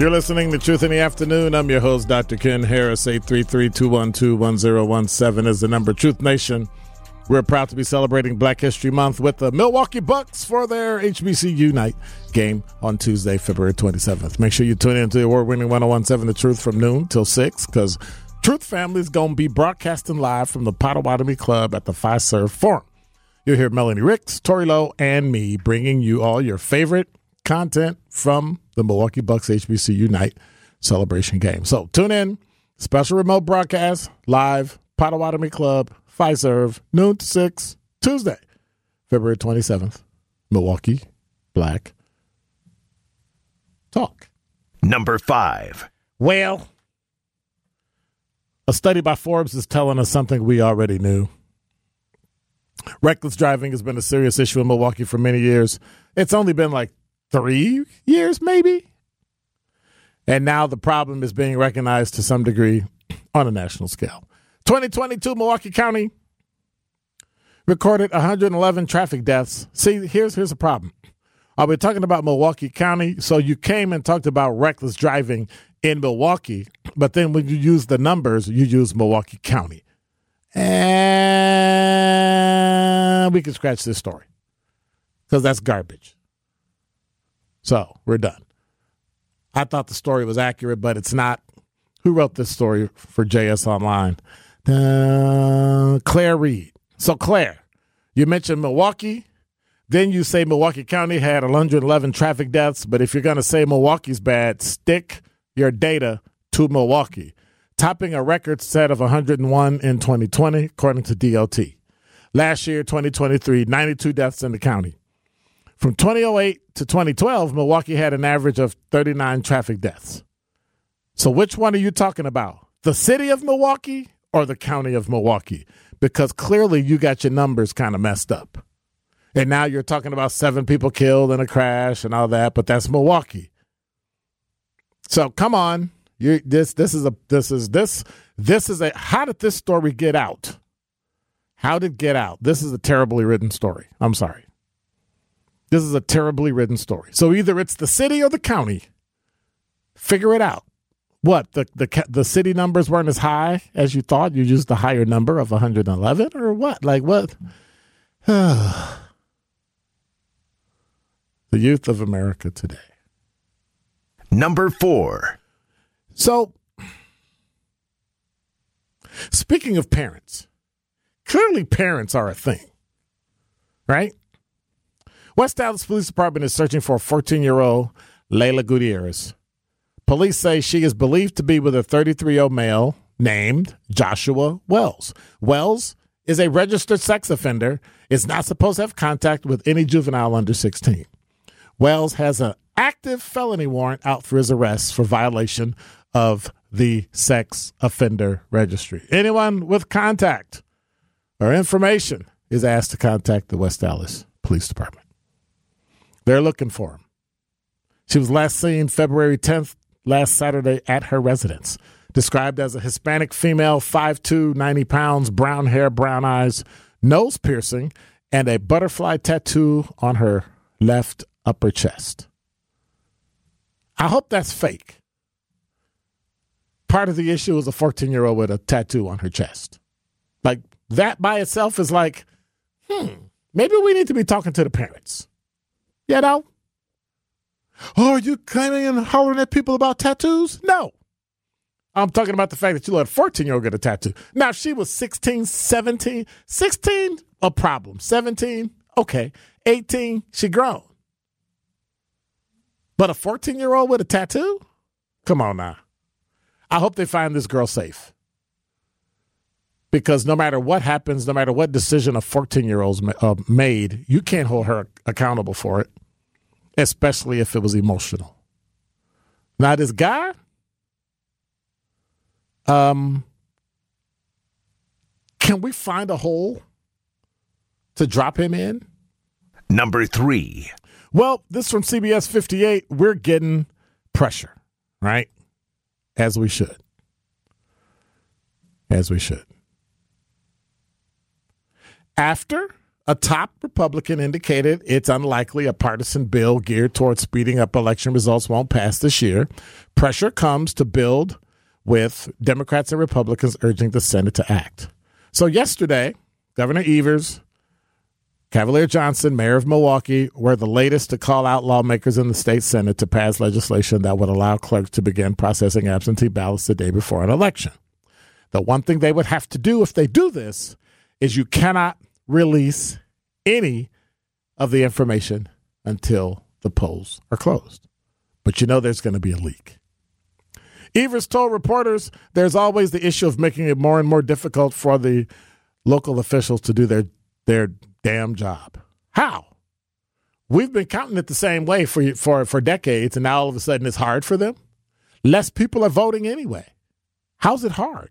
You're listening to Truth in the Afternoon. I'm your host, Dr. Ken Harris. 833-212-1017 is the number. Truth Nation. We're proud to be celebrating Black History Month with the Milwaukee Bucks for their HBCU night game on Tuesday, February 27th. Make sure you tune in to the award-winning 1017 The Truth from noon till 6 because Truth Family is going to be broadcasting live from the Potawatomi Club at the Five Fiserv Forum. You'll hear Melanie Ricks, Tori Lowe, and me bringing you all your favorite content from the Milwaukee Bucks HBCU night celebration game. So tune in, special remote broadcast, live, Potawatomi Club, Fiserv, noon to 6, Tuesday, February 27th, Milwaukee Black Talk. Number five. Well, a study by Forbes is telling us something we already knew. Reckless driving has been a serious issue in Milwaukee for many years. It's only been like three years, maybe. And now the problem is being recognized to some degree on a national scale. 2022 Milwaukee County recorded 111 traffic deaths. See, here's here's the problem. Are we talking about Milwaukee County? So you came and talked about reckless driving in Milwaukee, but then when you use the numbers, you use Milwaukee County. And we can scratch this story because that's garbage. So we're done. I thought the story was accurate, but it's not. Who wrote this story for JS Online? Uh, Claire Reed. So, Claire, you mentioned Milwaukee. Then you say Milwaukee County had 111 traffic deaths, but if you're going to say Milwaukee's bad, stick your data to Milwaukee, topping a record set of 101 in 2020, according to DOT. Last year, 2023, 92 deaths in the county. From 2008 to 2012, Milwaukee had an average of 39 traffic deaths. So, which one are you talking about? The city of Milwaukee or the county of Milwaukee? Because clearly you got your numbers kind of messed up. And now you're talking about seven people killed in a crash and all that, but that's Milwaukee. So come on. You this this is a this is this this is a how did this story get out? How did it get out? This is a terribly written story. I'm sorry. This is a terribly written story. So either it's the city or the county. Figure it out. What the the the city numbers weren't as high as you thought. You used the higher number of 111 or what? Like what? the youth of America today. Number four. So, speaking of parents, clearly parents are a thing, right? West Allis Police Department is searching for a 14 year old Layla Gutierrez. Police say she is believed to be with a 33 year old male named Joshua Wells. Wells is a registered sex offender, is not supposed to have contact with any juvenile under 16. Wells has an active felony warrant out for his arrest for violation of the sex offender registry. Anyone with contact or information is asked to contact the West Allis Police Department. They're looking for him. She was last seen February 10th, last Saturday, at her residence. Described as a Hispanic female, 5'2, 90 pounds, brown hair, brown eyes, nose piercing, and a butterfly tattoo on her left upper chest. I hope that's fake. Part of the issue is a 14 year old with a tattoo on her chest. Like, that by itself is like, hmm, maybe we need to be talking to the parents. You know? Oh, are you claiming and hollering at people about tattoos? No. I'm talking about the fact that you let a 14 year old get a tattoo. Now, if she was 16, 17, 16, a problem. 17, okay. 18, she grown. But a 14 year old with a tattoo? Come on now. I hope they find this girl safe. Because no matter what happens, no matter what decision a 14 year old's uh, made, you can't hold her accountable for it, especially if it was emotional. Now, this guy, um, can we find a hole to drop him in? Number three. Well, this from CBS 58. We're getting pressure, right? As we should. As we should. After a top Republican indicated it's unlikely a partisan bill geared towards speeding up election results won't pass this year, pressure comes to build with Democrats and Republicans urging the Senate to act. So, yesterday, Governor Evers, Cavalier Johnson, mayor of Milwaukee, were the latest to call out lawmakers in the state Senate to pass legislation that would allow clerks to begin processing absentee ballots the day before an election. The one thing they would have to do if they do this is you cannot release any of the information until the polls are closed. But you know there's going to be a leak. Evers told reporters there's always the issue of making it more and more difficult for the local officials to do their their damn job. How? We've been counting it the same way for for for decades, and now all of a sudden it's hard for them. Less people are voting anyway. How's it hard?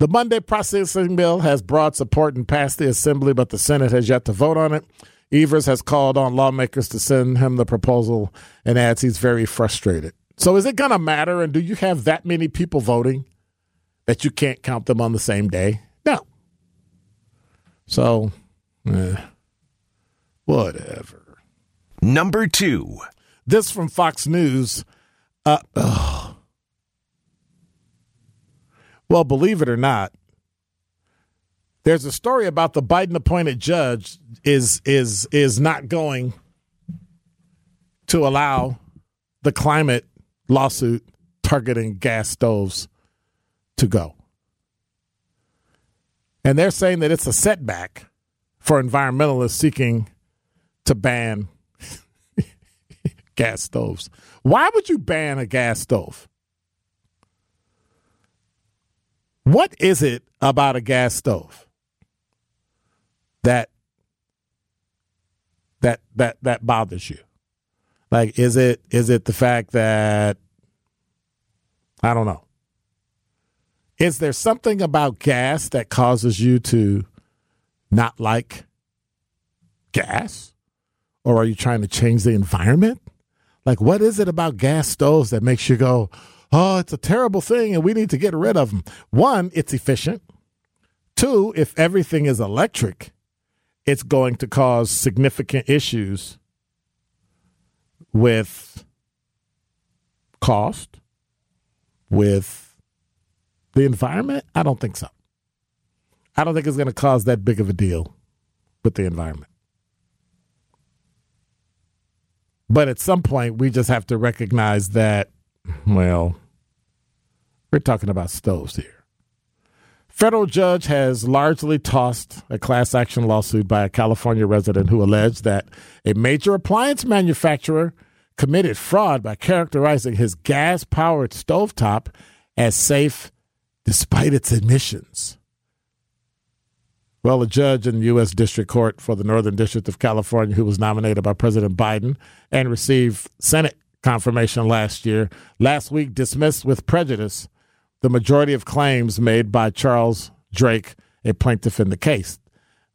The Monday processing bill has broad support and passed the Assembly, but the Senate has yet to vote on it. Evers has called on lawmakers to send him the proposal and adds he's very frustrated. So, is it going to matter? And do you have that many people voting that you can't count them on the same day? No. So, eh, whatever. Number two. This from Fox News. Uh, well, believe it or not, there's a story about the Biden appointed judge is is is not going to allow the climate lawsuit targeting gas stoves to go. And they're saying that it's a setback for environmentalists seeking to ban gas stoves. Why would you ban a gas stove? What is it about a gas stove that that that that bothers you? Like is it is it the fact that I don't know. Is there something about gas that causes you to not like gas? Or are you trying to change the environment? Like, what is it about gas stoves that makes you go, oh, it's a terrible thing and we need to get rid of them? One, it's efficient. Two, if everything is electric, it's going to cause significant issues with cost, with the environment? I don't think so. I don't think it's going to cause that big of a deal with the environment. But at some point, we just have to recognize that, well, we're talking about stoves here. Federal judge has largely tossed a class action lawsuit by a California resident who alleged that a major appliance manufacturer committed fraud by characterizing his gas powered stovetop as safe despite its admissions. Well, a judge in the U.S. District Court for the Northern District of California, who was nominated by President Biden and received Senate confirmation last year, last week dismissed with prejudice the majority of claims made by Charles Drake, a plaintiff in the case.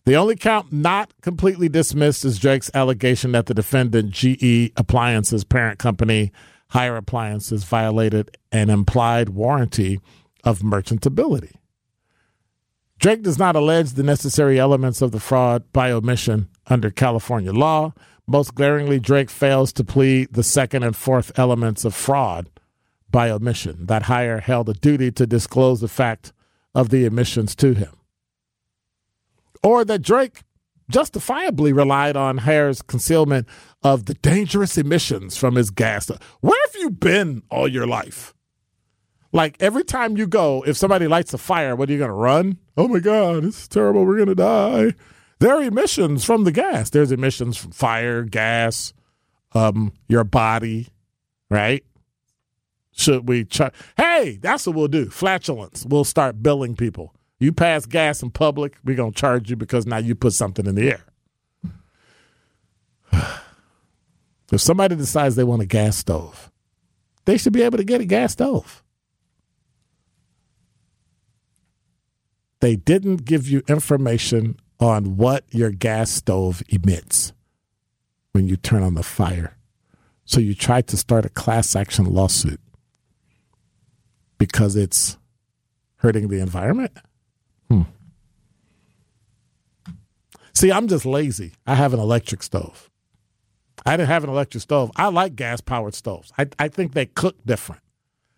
The only count not completely dismissed is Drake's allegation that the defendant, GE Appliances parent company, Haier Appliances, violated an implied warranty of merchantability. Drake does not allege the necessary elements of the fraud by omission under California law. Most glaringly, Drake fails to plead the second and fourth elements of fraud by omission, that Haier held a duty to disclose the fact of the omissions to him. Or that Drake justifiably relied on Haier's concealment of the dangerous emissions from his gas. Where have you been all your life? Like every time you go, if somebody lights a fire, what are you going to run? Oh my God, it's terrible. We're going to die. There are emissions from the gas. There's emissions from fire, gas, um, your body, right? Should we? Ch- hey, that's what we'll do. Flatulence. We'll start billing people. You pass gas in public, we're going to charge you because now you put something in the air. if somebody decides they want a gas stove, they should be able to get a gas stove. They didn't give you information on what your gas stove emits when you turn on the fire. So you tried to start a class action lawsuit because it's hurting the environment? Hmm. See, I'm just lazy. I have an electric stove. I didn't have an electric stove. I like gas powered stoves. I, I think they cook different.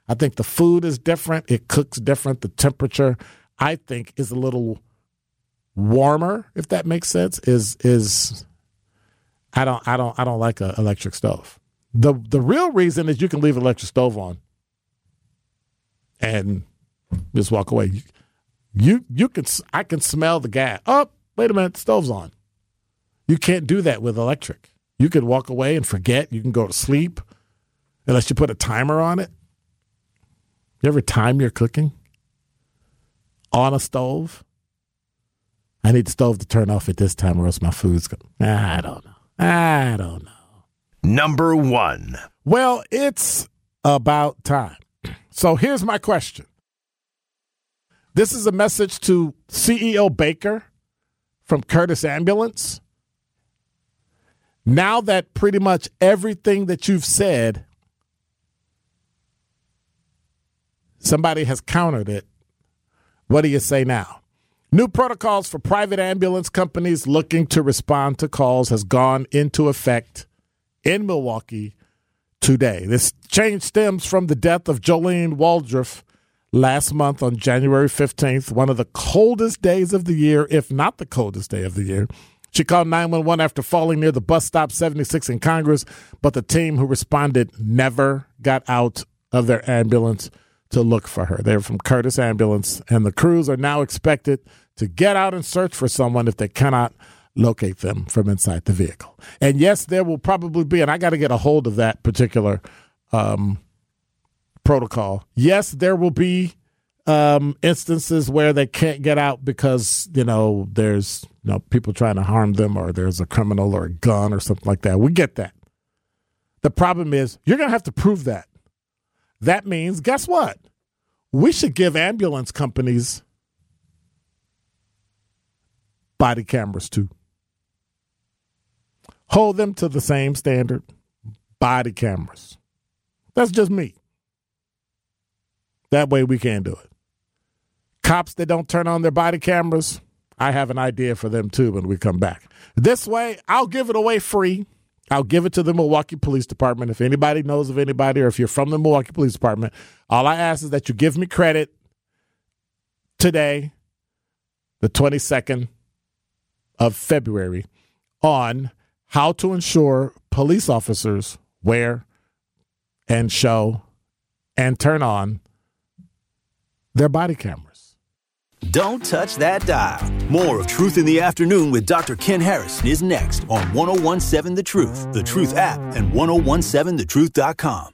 I think the food is different. It cooks different. The temperature, I think, is a little warmer, if that makes sense. Is is I don't I don't I don't like an electric stove. The the real reason is you can leave electric stove on and just walk away. You, you you can I can smell the gas. Oh, wait a minute, the stove's on. You can't do that with electric. You could walk away and forget. You can go to sleep unless you put a timer on it. You ever time your cooking on a stove? I need the stove to turn off at this time or else my food's going. I don't know. I don't know. Number one. Well, it's about time. So here's my question. This is a message to CEO Baker from Curtis Ambulance. Now that pretty much everything that you've said, somebody has countered it, what do you say now? New protocols for private ambulance companies looking to respond to calls has gone into effect in Milwaukee today. This change stems from the death of Jolene Waldrop last month on January 15th, one of the coldest days of the year, if not the coldest day of the year. She called 911 after falling near the bus stop 76 in Congress, but the team who responded never got out of their ambulance to look for her. They're from Curtis Ambulance, and the crews are now expected to get out and search for someone if they cannot locate them from inside the vehicle. And yes, there will probably be, and I got to get a hold of that particular um, protocol. Yes, there will be um, instances where they can't get out because you know there's you know people trying to harm them or there's a criminal or a gun or something like that. We get that. The problem is you're going to have to prove that. That means guess what? We should give ambulance companies body cameras too. Hold them to the same standard. Body cameras. That's just me. That way we can do it. Cops that don't turn on their body cameras, I have an idea for them too when we come back. This way, I'll give it away free. I'll give it to the Milwaukee Police Department. If anybody knows of anybody or if you're from the Milwaukee Police Department, all I ask is that you give me credit today, the 22nd of February, on how to ensure police officers wear and show and turn on their body cameras. Don't touch that dial. More of Truth in the Afternoon with Dr. Ken Harris is next on 1017 The Truth, The Truth app, and 1017thetruth.com.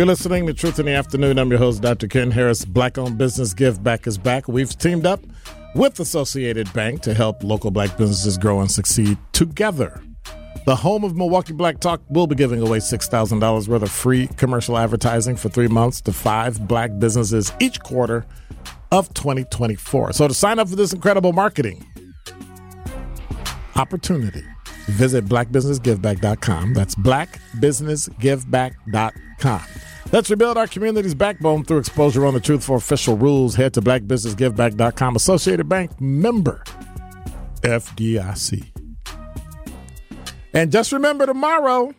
You're listening to Truth in the Afternoon. I'm your host, Dr. Ken Harris. Black owned business Give Back is back. We've teamed up with Associated Bank to help local black businesses grow and succeed together. The home of Milwaukee Black Talk will be giving away $6,000 worth of free commercial advertising for three months to five black businesses each quarter of 2024. So to sign up for this incredible marketing opportunity, visit blackbusinessgiveback.com. That's blackbusinessgiveback.com. Let's rebuild our community's backbone through exposure on the truth for official rules. Head to blackbusinessgiveback.com. Associated Bank member FDIC. And just remember tomorrow,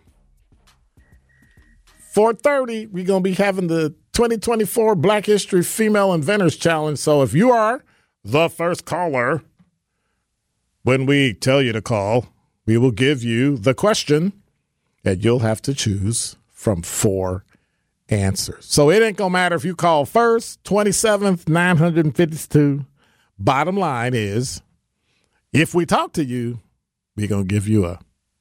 4:30, we're going to be having the 2024 Black History Female Inventors Challenge. So if you are the first caller when we tell you to call, we will give you the question and you'll have to choose from four answers. So it ain't gonna matter if you call first, 27th, 952. Bottom line is if we talk to you, we're gonna give you a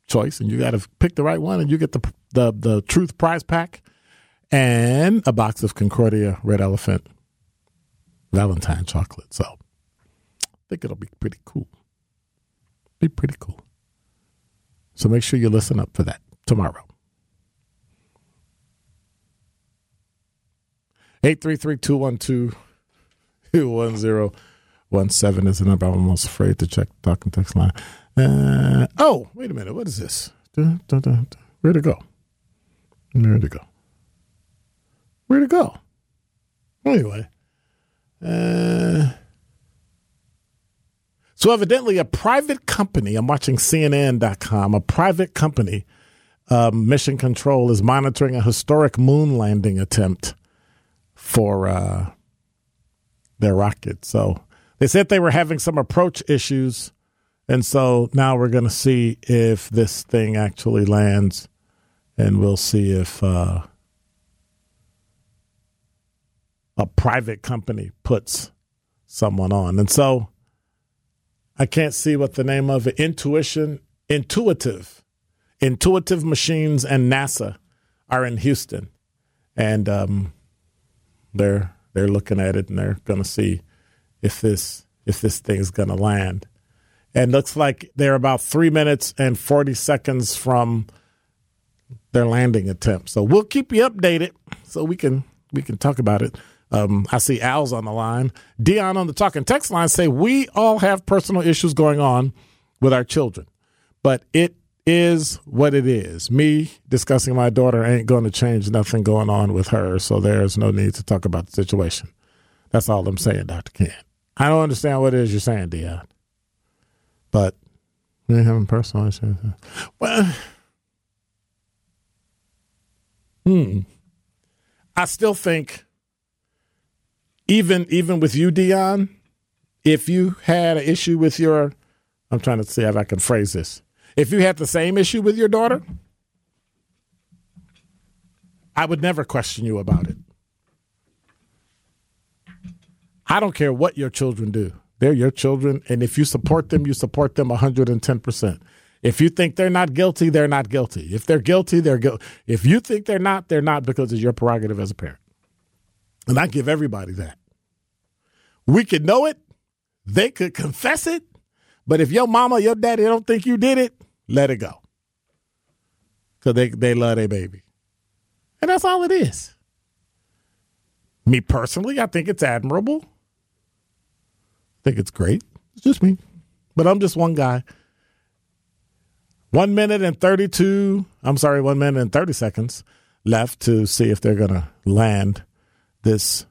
choice and you gotta pick the right one and you get the the, the truth prize pack and a box of Concordia Red Elephant Valentine chocolate. So I think it'll be pretty cool. Be pretty cool. So make sure you listen up for that tomorrow. 833-212-1017 is the number. I'm almost afraid to check the talking text line. Uh, oh, wait a minute. What is this? Where'd it go? Where'd it go? Where'd it go? Anyway. Uh, so evidently a private company, I'm watching CNN.com, a private company, um, Mission Control, is monitoring a historic moon landing attempt for uh, their rocket. So they said they were having some approach issues. And so now we're going to see if this thing actually lands. And we'll see if uh, a private company puts someone on. And so I can't see what the name of it. Intuition, intuitive, intuitive machines, and NASA are in Houston, and um, they're they're looking at it and they're going to see if this if this thing's going to land. And looks like they're about three minutes and forty seconds from their landing attempt. So we'll keep you updated so we can we can talk about it. Um, I see Al's on the line. Dion on the talking text line say we all have personal issues going on with our children, but it is what it is. Me discussing my daughter ain't going to change nothing going on with her, so there's no need to talk about the situation. That's all I'm saying, Dr. Ken. I don't understand what it is you're saying, Dion, but we a personal issues. Well, hmm. I still think even even with you, Dion, if you had an issue with your, I'm trying to see if I can phrase this. If you had the same issue with your daughter, I would never question you about it. I don't care what your children do. They're your children. And if you support them, you support them 110%. If you think they're not guilty, they're not guilty. If they're guilty, they're guilty. If you think they're not, they're not because it's your prerogative as a parent. And I give everybody that. We could know it. They could confess it. But if your mama, your daddy don't think you did it, let it go. Because they, they love their baby. And that's all it is. Me personally, I think it's admirable. I think it's great. It's just me. But I'm just one guy. One minute and 32, I'm sorry, one minute and 30 seconds left to see if they're going to land this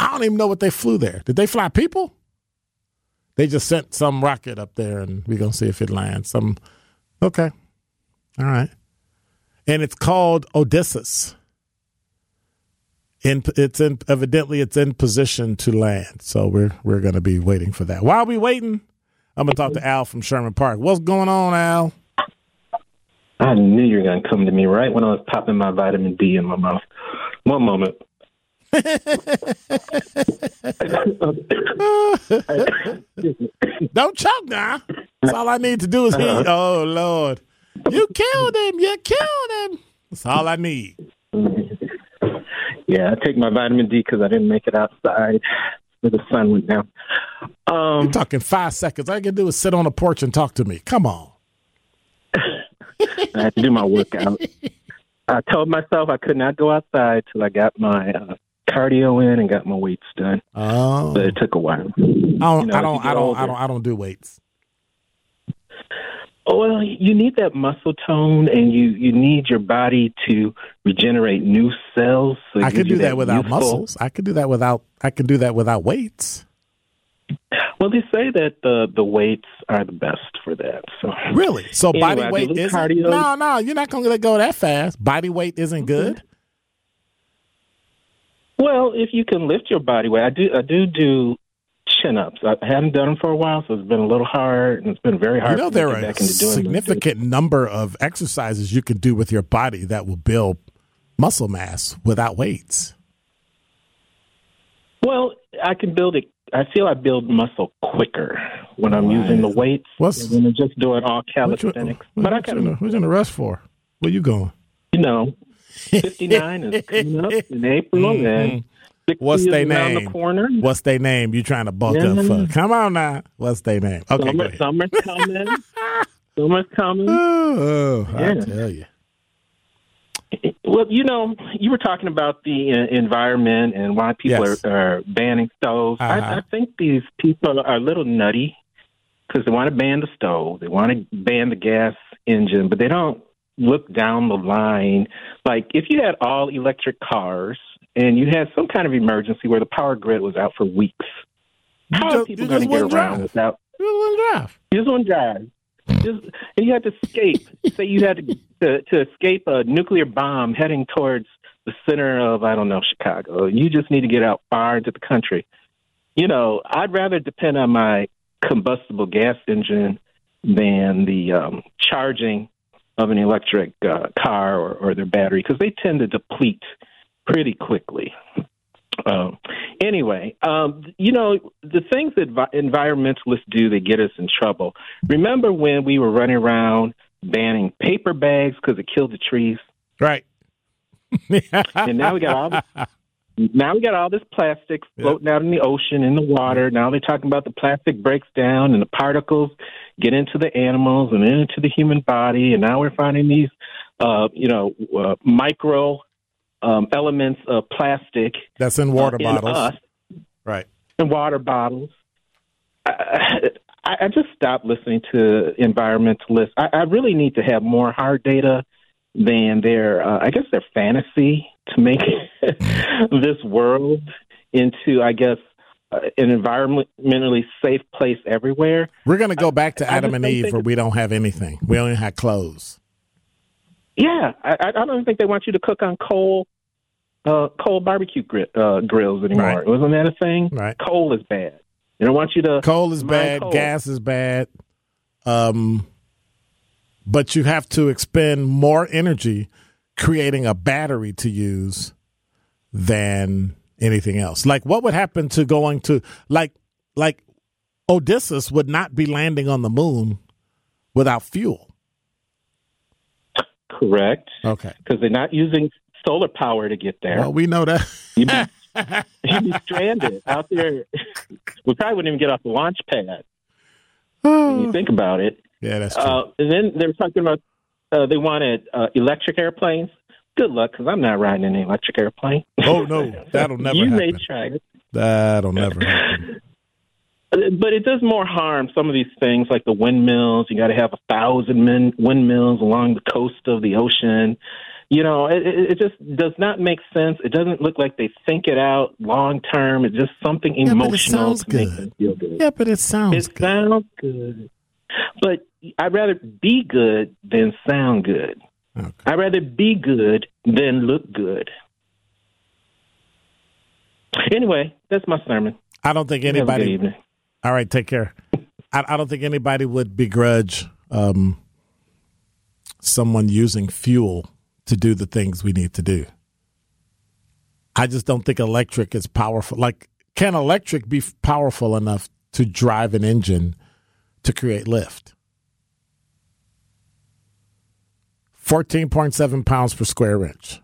I don't even know what they flew there. Did they fly people? They just sent some rocket up there, and we're gonna see if it lands. Some, okay, All right. And it's called Odysseus. In, it's in evidently it's in position to land. So we're we're to be waiting for that. While we waiting, I'm to talk to Al from Sherman Park. What's going on, Al? I knew you were to come to me right when I was popping my vitamin D in my mouth. One moment. Don't choke now. That's all I need to do is hear. Oh Lord, you killed him! You killed him! That's all I need. Yeah, I take my vitamin D because I didn't make it outside where the sun went down. Um, You're talking five seconds. All I can do is sit on the porch and talk to me. Come on. I had to do my workout. I told myself I could not go outside till I got my uh, cardio in and got my weights done, Oh, but it took a while. I don't. You know, I don't. I don't. I don't. I don't do weights. Oh, well, you need that muscle tone, and you you need your body to regenerate new cells. So I could do you that without youthful- muscles. I could do that without. I can do that without weights. Well, they say that the the weights are the best for that. So Really? So Anyway, body weight isn't. No, no, you're not going to let go that fast. Body weight isn't mm-hmm. good. Well, if you can lift your body weight, I do. I do do chin ups. I haven't done them for a while, so it's been a little hard, and it's been very hard. You know there to are a back into doing them. significant number of exercises you can do with your body that will build muscle mass without weights. Well, I can build it. I feel I build muscle quicker when I'm using the weights What's- than just doing all What you, calisthenics. what, but I what you in can, the- what you in the rush for? Where you going? you know, 59 is coming up in April, Mm-hmm. What's their name? the corner. What's their name? You trying to bulk up for? Come on now. What's their name? Okay, Summer, summer's coming. summer's coming. Oh, I Yeah. tell you. Well, you know, you were talking about the uh, environment and why people Yes. are, are banning stoves. Uh-huh. I, I think these people are a little nutty because they want to ban the stove, they want to ban the gas engine, but they don't look down the line. Like if you had all electric cars and you had some kind of emergency where the power grid was out for weeks, how are people going to get around drive. without You wouldn't drive. just one drive. Just, and you had to escape. Say you had to, to to escape a nuclear bomb heading towards the center of I don't know Chicago. You just need to get out far into the country. You know, I'd rather depend on my combustible gas engine than the um, charging of an electric uh, car or, or their battery because they tend to deplete pretty quickly. Um, anyway, um, you know, the things that vi- environmentalists do that get us in trouble. Remember when we were running around banning paper bags because it killed the trees? Right. And now we got all this, now we got all this plastic floating out in the ocean, in the water. Now they're talking about the plastic breaks down and the particles get into the animals and into the human body. And now we're finding these, uh, you know, uh, micro um, elements of plastic That's in water in bottles. us Right. and water bottles. I, I, I just stopped listening to environmentalists. I, I really need to have more hard data than their, uh, I guess, their fantasy to make this world into, I guess, uh, an environmentally safe place everywhere. We're going to go back to Adam and Eve where we don't have anything. We only have clothes. Yeah, I, I I don't think they want you to cook on coal, uh, coal barbecue gri- uh, grills anymore. Right. Wasn't that a thing? Right. Coal is bad. They don't want you to. Coal is bad. coal. Gas is bad. Um, but you have to expend more energy creating a battery to use than anything else. Like what would happen to going to like like Odysseus would not be landing on the moon without fuel. Correct. Okay. because they're not using solar power to get there. Well, we know that. You'd be, you'd be stranded out there. we probably wouldn't even get off the launch pad when you think about it. yeah, that's true. Uh, and then they were talking about uh, they wanted uh, electric airplanes. Good luck, because I'm not riding an electric airplane. oh no, that'll never happen. you may try it. That'll never happen. But it does more harm. Some of these things, like the windmills, you got to have a thousand min- windmills along the coast of the ocean. You know, it, it just does not make sense. It doesn't look like they think it out long term. It's just something yeah, emotional. but it sounds good. good. Yeah, but it sounds It good. sounds good. But I'd rather be good than sound good. Okay. I'd rather be good than look good. Anyway, that's my sermon. I don't think Have a good anybody. evening. All right, take care. I, I don't think anybody would begrudge um, someone using fuel to do the things we need to do. I just don't think electric is powerful. Like, can electric be powerful enough to drive an engine to create lift? 14.7 pounds per square inch,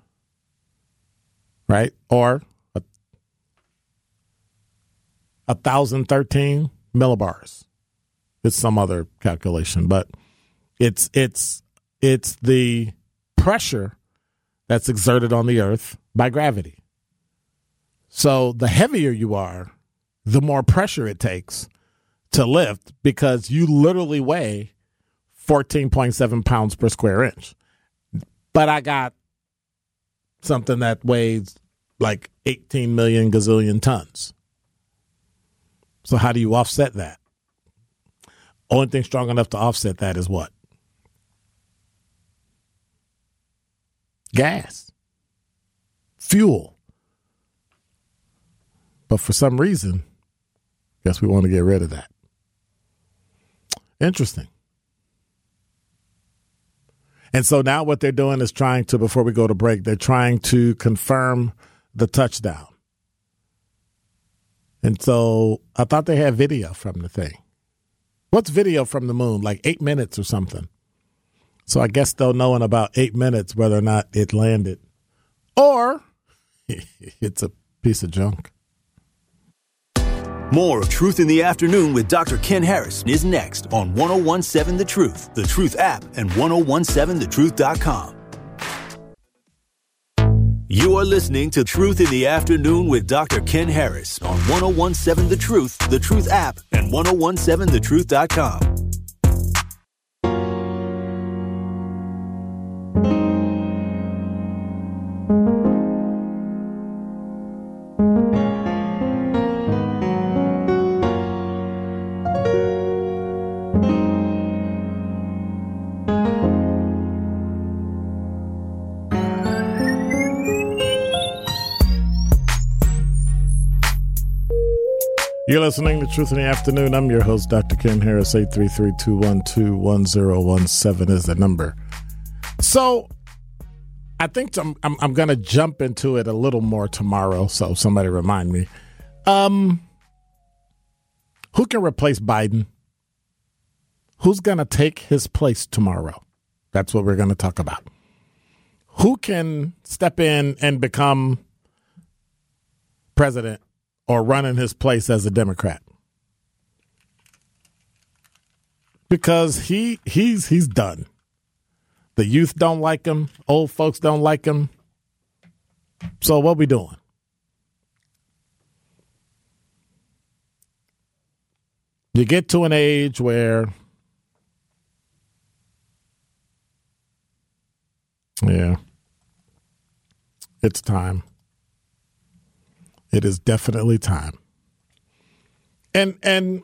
right? Or a, 1,013 millibars. It's some other calculation, but it's it's it's the pressure that's exerted on the earth by gravity. So the heavier you are, the more pressure it takes to lift because you literally weigh 14.7 pounds per square inch. But I got something that weighs like 18 million gazillion tons. So how do you offset that? Only thing strong enough to offset that is what? Gas. Fuel. But for some reason, guess we want to get rid of that. Interesting. And so now what they're doing is trying to, before we go to break, they're trying to confirm the touchdown. And so I thought they had video from the thing. What's video from the moon? Like eight minutes or something. So I guess they'll know in about eight minutes whether or not it landed or it's a piece of junk. More of Truth in the Afternoon with Dr. Ken Harris is next on 1017 The Truth, The Truth app, and 1017thetruth.com. You are listening to Truth in the Afternoon with Dr. Ken Harris on 1017 The Truth, The Truth app, and 1017thetruth.com. You're listening to Truth in the Afternoon. I'm your host, Dr. Ken Harris. 833-212-1017 is the number. So I think I'm, I'm, I'm going to jump into it a little more tomorrow. So somebody remind me. Um, who can replace Biden? Who's going to take his place tomorrow? That's what we're going to talk about. Who can step in and become president or run in his place as a Democrat? Because he he's he's done. The youth don't like him. Old folks don't like him. So what we doing? You get to an age where Yeah. It's time. It is definitely time. And and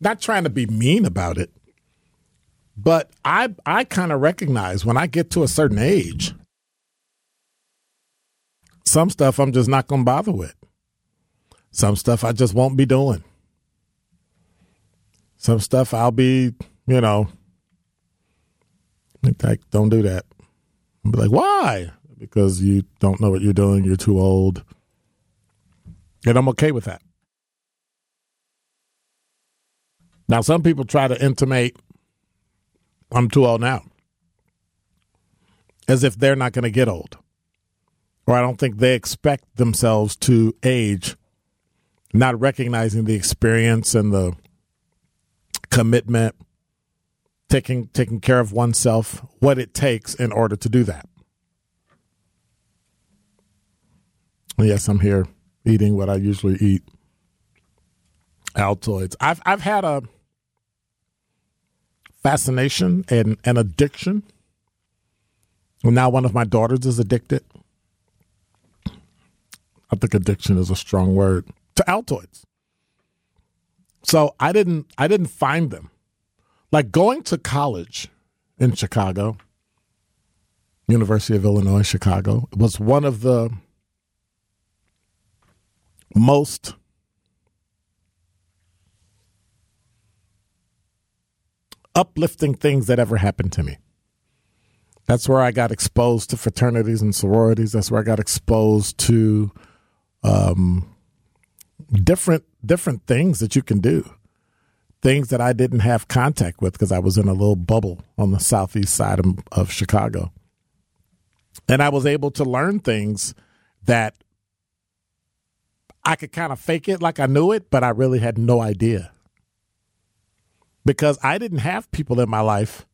not trying to be mean about it, but I I kind of recognize when I get to a certain age, some stuff I'm just not going to bother with. Some stuff I just won't be doing. Some stuff I'll be, you know, like don't do that. I'll be like, why? Because you don't know what you're doing. You're too old. And I'm okay with that. Now, some people try to intimate I'm too old now, as if they're not going to get old. Or I don't think they expect themselves to age, not recognizing the experience and the commitment, taking taking care of oneself, what it takes in order to do that. Yes, I'm here eating what I usually eat. Altoids. I've I've had a fascination and an addiction. Well, now one of my daughters is addicted. I think addiction is a strong word to Altoids. So I didn't I didn't find them like going to college in Chicago, University of Illinois, Chicago, was one of the most uplifting things that ever happened to me. That's where I got exposed to fraternities and sororities. That's where I got exposed to um, different different things that you can do, things that I didn't have contact with because I was in a little bubble on the southeast side of, of Chicago, and I was able to learn things that I could kind of fake it like I knew it, but I really had no idea because I didn't have people in my life,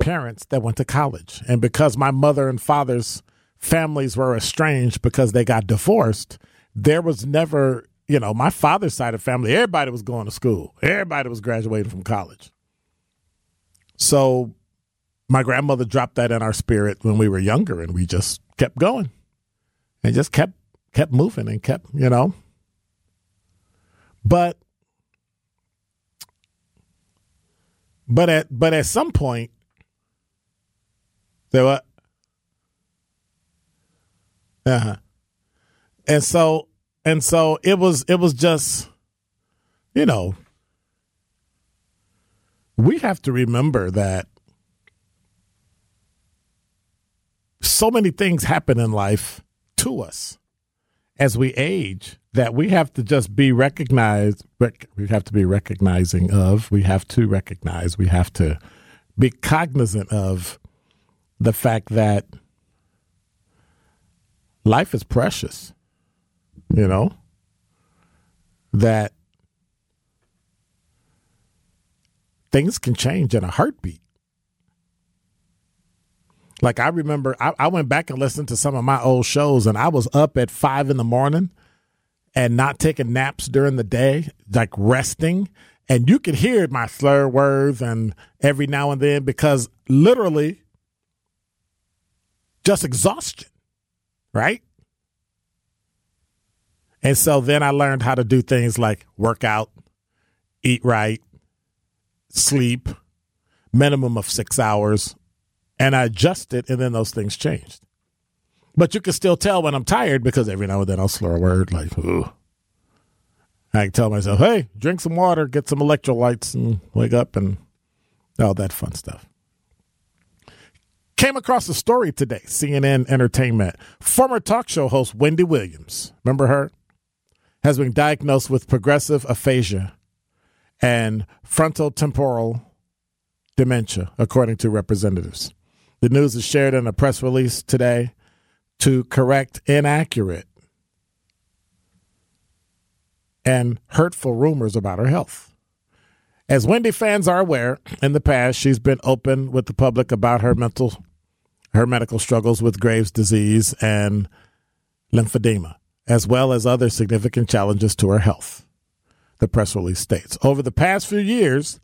parents that went to college. And because my mother and father's families were estranged because they got divorced, there was never, you know, my father's side of family, everybody was going to school, everybody was graduating from college. So my grandmother dropped that in our spirit when we were younger and we just kept going and just kept kept moving and kept, you know. But But at but at some point, there what? Uh huh. And so and so it was it was just, you know, we have to remember that so many things happen in life to us as we age that we have to just be recognized rec- we have to be recognizing of we have to recognize we have to be cognizant of the fact that life is precious you know? That things can change in a heartbeat like I remember, I, I, went back and listened to some of my old shows, and I was up at five in the morning and not taking naps during the day, like resting. And you could hear my slur words and every now and then because literally just exhaustion, right? And so then I learned how to do things like work out, eat right, sleep, minimum of six hours, and I adjusted, and then those things changed. But you can still tell when I'm tired because every now and then I'll slur a word like, ooh. I can tell myself, hey, drink some water, get some electrolytes, and wake up and all that fun stuff. Came across a story today, CNN Entertainment. Former talk show host Wendy Williams, remember her? Has been diagnosed with progressive aphasia and frontotemporal dementia, according to representatives. The news is shared in a press release today to correct inaccurate and hurtful rumors about her health. As Wendy fans are aware, in the past she's been open with the public about her mental her medical struggles with Graves' disease and lymphedema, as well as other significant challenges to her health. The press release states. Over the past few years,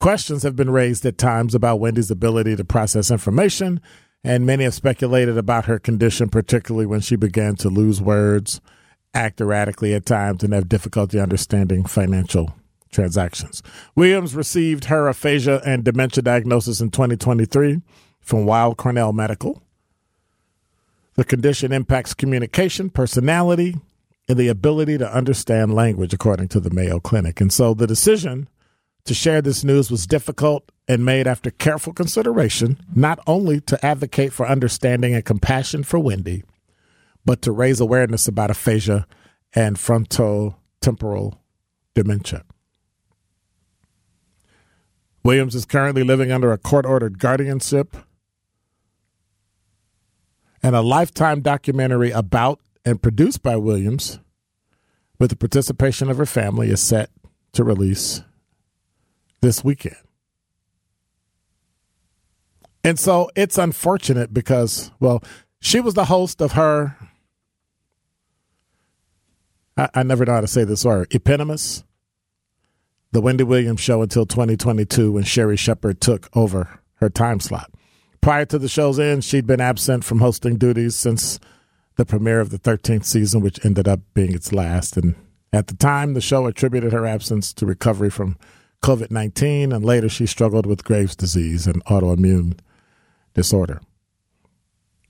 Questions have been raised at times about Wendy's ability to process information, and many have speculated about her condition, particularly when she began to lose words, act erratically at times, and have difficulty understanding financial transactions. Williams received her aphasia and dementia diagnosis in 2023 from Weill Cornell Medical. The condition impacts communication, personality, and the ability to understand language, according to the Mayo Clinic. And so the decision to share this news was difficult and made after careful consideration, not only to advocate for understanding and compassion for Wendy, but to raise awareness about aphasia and frontotemporal dementia. Williams is currently living under a court ordered guardianship, and a lifetime documentary about and produced by Williams with the participation of her family is set to release this weekend. And so it's unfortunate because, well, she was the host of her. I, I never know how to say this word. Eponymous, the Wendy Williams show until 2022 when Sherri Shepherd took over her time slot. Prior to the show's end, she'd been absent from hosting duties since the premiere of the 13th season, which ended up being its last. And at the time, the show attributed her absence to recovery from COVID 19, and later she struggled with Graves' disease and autoimmune disorder.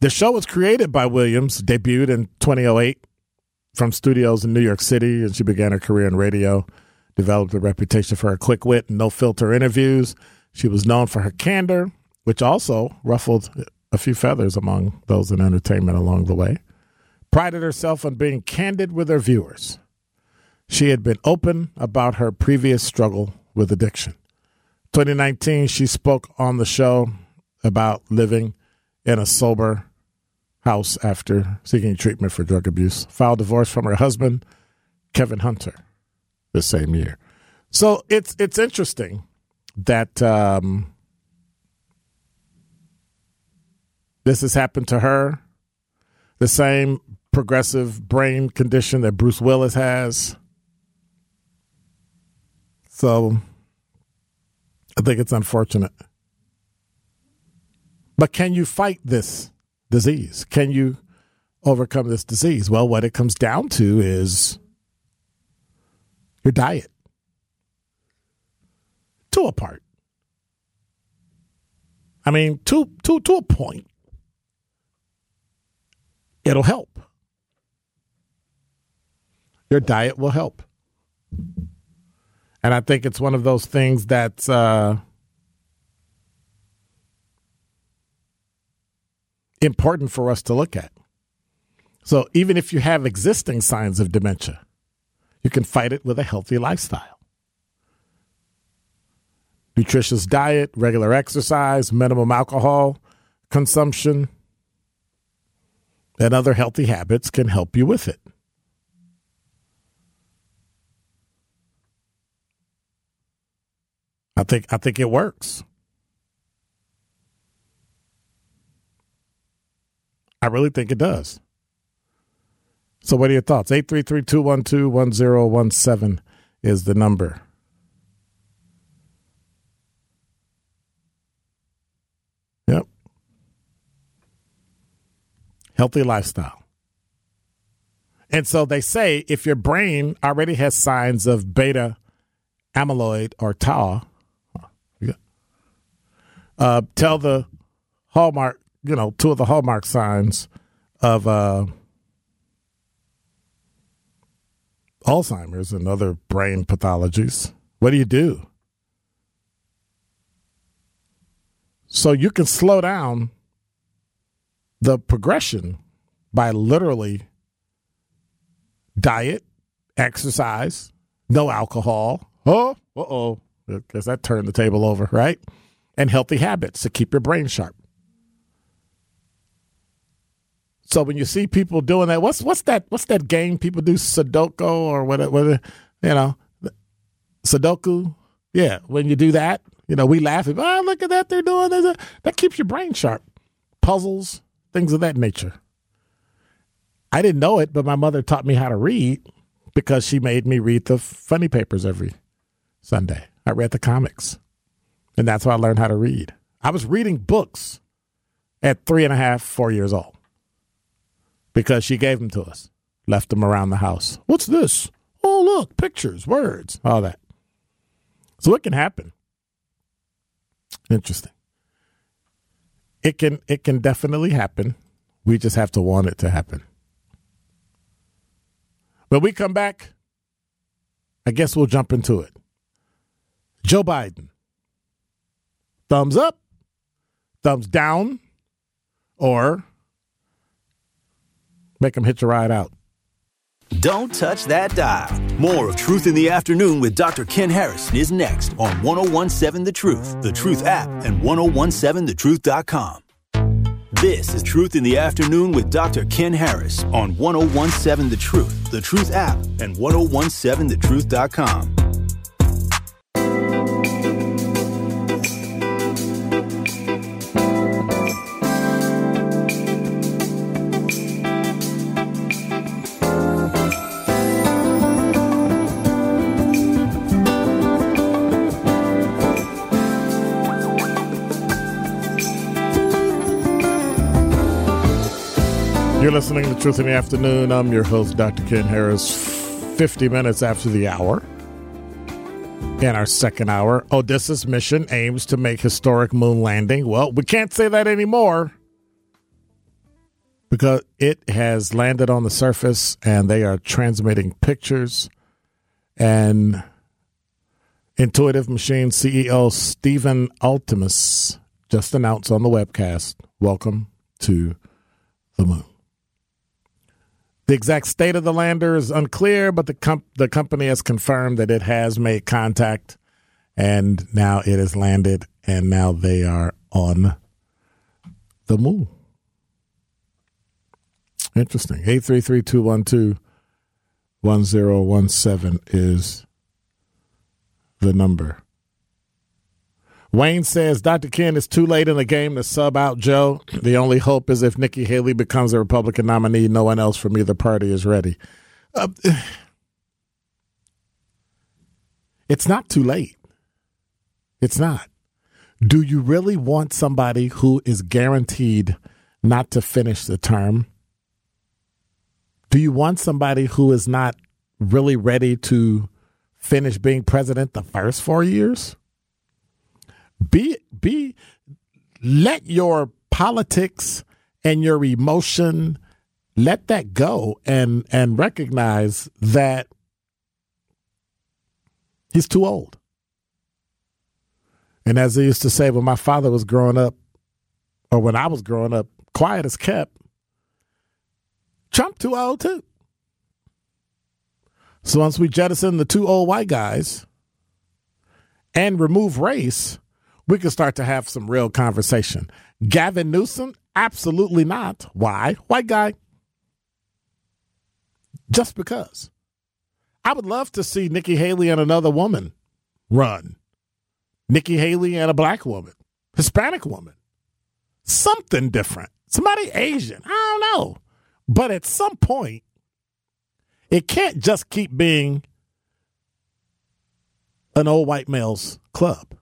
The show was created by Williams, debuted in 2008 from studios in New York City, and she began her career in radio, developed a reputation for her quick wit and no filter interviews. She was known for her candor, which also ruffled a few feathers among those in entertainment along the way. Prided herself on being candid with her viewers. She had been open about her previous struggle with addiction. 2019, she spoke on the show about living in a sober house after seeking treatment for drug abuse. Filed divorce from her husband, Kevin Hunter, the same year. So it's it's interesting that um, this has happened to her. The same progressive brain condition that Bruce Willis has. So I think it's unfortunate. But can you fight this disease? Can you overcome this disease? Well, what it comes down to is your diet to a part. I mean, to to to a point, it'll help. Your diet will help, and I think it's one of those things that's uh, important for us to look at. So even if you have existing signs of dementia, you can fight it with a healthy lifestyle. Nutritious diet, regular exercise, minimum alcohol consumption, and other healthy habits can help you with it. I think I think it works. I really think it does. So, what are your thoughts? 833 212 1017 is the number. Yep. Healthy lifestyle. And so they say if your brain already has signs of beta amyloid or tau, uh, tell the Hallmark you know, two of the hallmark signs of uh, Alzheimer's and other brain pathologies. What do you do? So you can slow down the progression by literally diet, exercise, no alcohol. Oh, uh oh. Because that turned the table over, right? And healthy habits to keep your brain sharp. So when you see people doing that, what's what's that what's that game people do Sudoku or whatever, whatever you know, Sudoku? Yeah, when you do that, you know, we laugh at, oh, look at that, they're doing this. That keeps your brain sharp. Puzzles, things of that nature. I didn't know it, but my mother taught me how to read because she made me read the funny papers every Sunday. I read the comics, and that's how I learned how to read. I was reading books at three and a half, four years old because she gave them to us, left them around the house. What's this? Oh, look, pictures, words, all that. So it can happen. Interesting. It can it can definitely happen. We just have to want it to happen. When we come back, I guess we'll jump into it. Joe Biden. Thumbs up, thumbs down, or Make them hitch a ride out. Don't touch that dial. More of Truth in the Afternoon with Dr. Ken Harrison is next on 1017 The Truth, The Truth app, and 1017thetruth.com. This is Truth in the Afternoon with Dr. Ken Harris on 1017 The Truth, The Truth app, and 1017thetruth.com. You're listening to Truth in the Afternoon. I'm your host, Dr. Ken Harris. 50 minutes after the hour. In our second hour, oh, Odysseus mission aims to make historic moon landing. Well, we can't say that anymore because it has landed on the surface and they are transmitting pictures. And Intuitive Machine CEO Stephen Altemus just announced on the webcast Welcome to the moon. The exact state of the lander is unclear, but the the company has confirmed that it has made contact, and now it has landed, and now they are on the moon. Interesting. Eight three three two one two one zero one seven is the number. Wayne says Dr. Ken it's too late in the game to sub out Joe. The only hope is if Nikki Haley becomes a Republican nominee, no one else from either party is ready. Uh, it's not too late. It's not. Do you really want somebody who is guaranteed not to finish the term? Do you want somebody who is not really ready to finish being president the first four years? Be be let your politics and your emotion let that go and and recognize that he's too old. And as they used to say when my father was growing up or when i was growing up quiet as kept trump too old too. So once we jettison the two old white guys and remove race we can start to have some real conversation. Gavin Newsom? Absolutely not. Why? White guy. Just because. I would love to see Nikki Haley and another woman run. Nikki Haley and a black woman, Hispanic woman. Something different. Somebody Asian. I don't know. But at some point, it can't just keep being an old white male's club.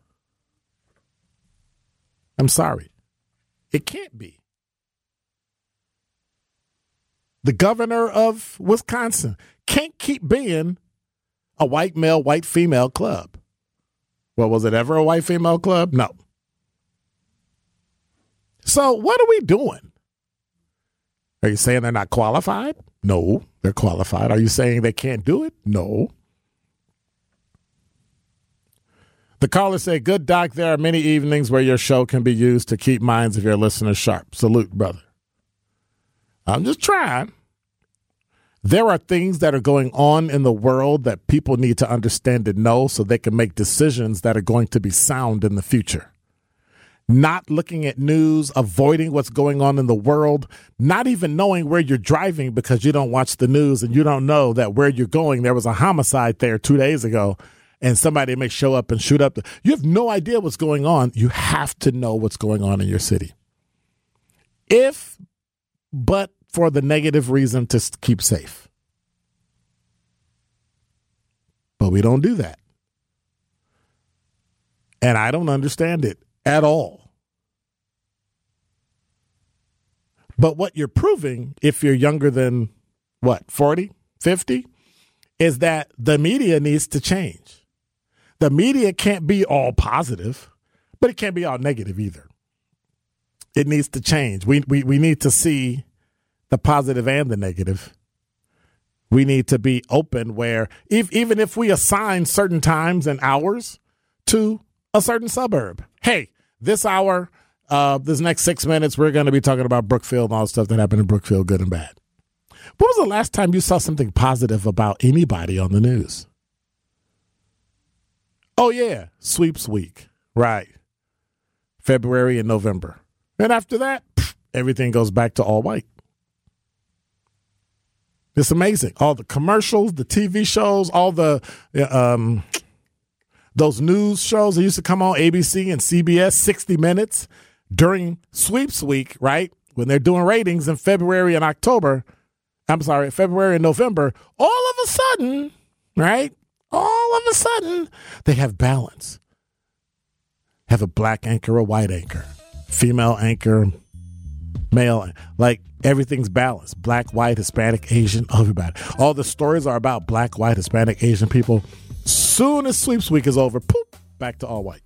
I'm sorry. It can't be. The governor of Wisconsin can't keep being a white male, white female club. Well, was it ever a white female club? No. So, what are we doing? Are you saying they're not qualified? No, they're qualified. Are you saying they can't do it? No. The caller said, Good doc, there are many evenings where your show can be used to keep minds of your listeners sharp. Salute, brother. I'm just trying. There are things that are going on in the world that people need to understand and know so they can make decisions that are going to be sound in the future. Not looking at news, avoiding what's going on in the world, not even knowing where you're driving because you don't watch the news and you don't know that where you're going, there was a homicide there two days ago and somebody may show up and shoot up. The, you have no idea what's going on. You have to know what's going on in your city. If, but for the negative reason to keep safe. But we don't do that. And I don't understand it at all. But what you're proving, if you're younger than what, 40, 50, is that the media needs to change the media can't be all positive, but it can't be all negative either. It needs to change. We, we, we need to see the positive and the negative. We need to be open where, if, even if we assign certain times and hours to a certain suburb, hey, this hour, uh, this next six minutes, we're going to be talking about Brookfield and all the stuff that happened in Brookfield, good and bad. When was the last time you saw something positive about anybody on the news? Oh, yeah, sweeps week. Right. February and November. And after that, everything goes back to all white. It's amazing. All the commercials, the TV shows, all the um, those news shows that used to come on ABC and CBS, 60 Minutes during sweeps week, right? When they're doing ratings in February and October. I'm sorry, February and November. All of a sudden, right? All of a sudden they have balance. Have a black anchor, a white anchor, female anchor, male. Like everything's balanced. Black, white, Hispanic, Asian, everybody. All the stories are about black, white, Hispanic, Asian people. Soon as sweeps week is over, poop, back to all white.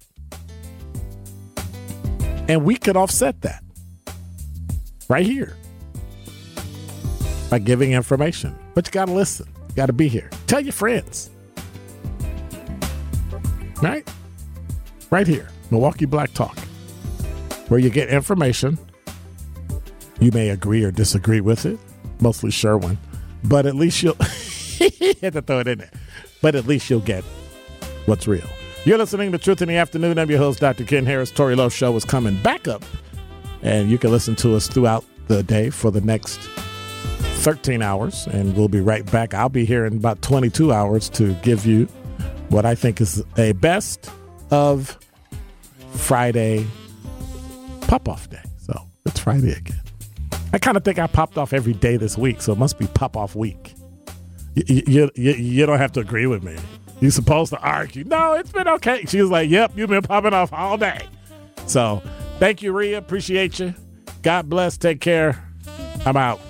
And we could offset that right here by giving information. But you got to listen. You got to be here. Tell your friends. Right? Right here, Milwaukee Black Talk, where you get information. You may agree or disagree with it, mostly Sherwin, but at least you'll had to throw it in there. But at least you'll get what's real. You're listening to Truth in the Afternoon. I'm your host, Dr. Ken Harris. Tory Lowe Show is coming back up, and you can listen to us throughout the day for the next 13 hours, and we'll be right back. I'll be here in about 22 hours to give you what I think is a best of Friday pop off day. So it's Friday again. I kind of think I popped off every day this week, so it must be pop off week. You, you, you, you don't have to agree with me. You're supposed to argue. No, it's been okay. She was like, Yep, you've been popping off all day. So thank you, Rhea. Appreciate you. God bless. Take care. I'm out.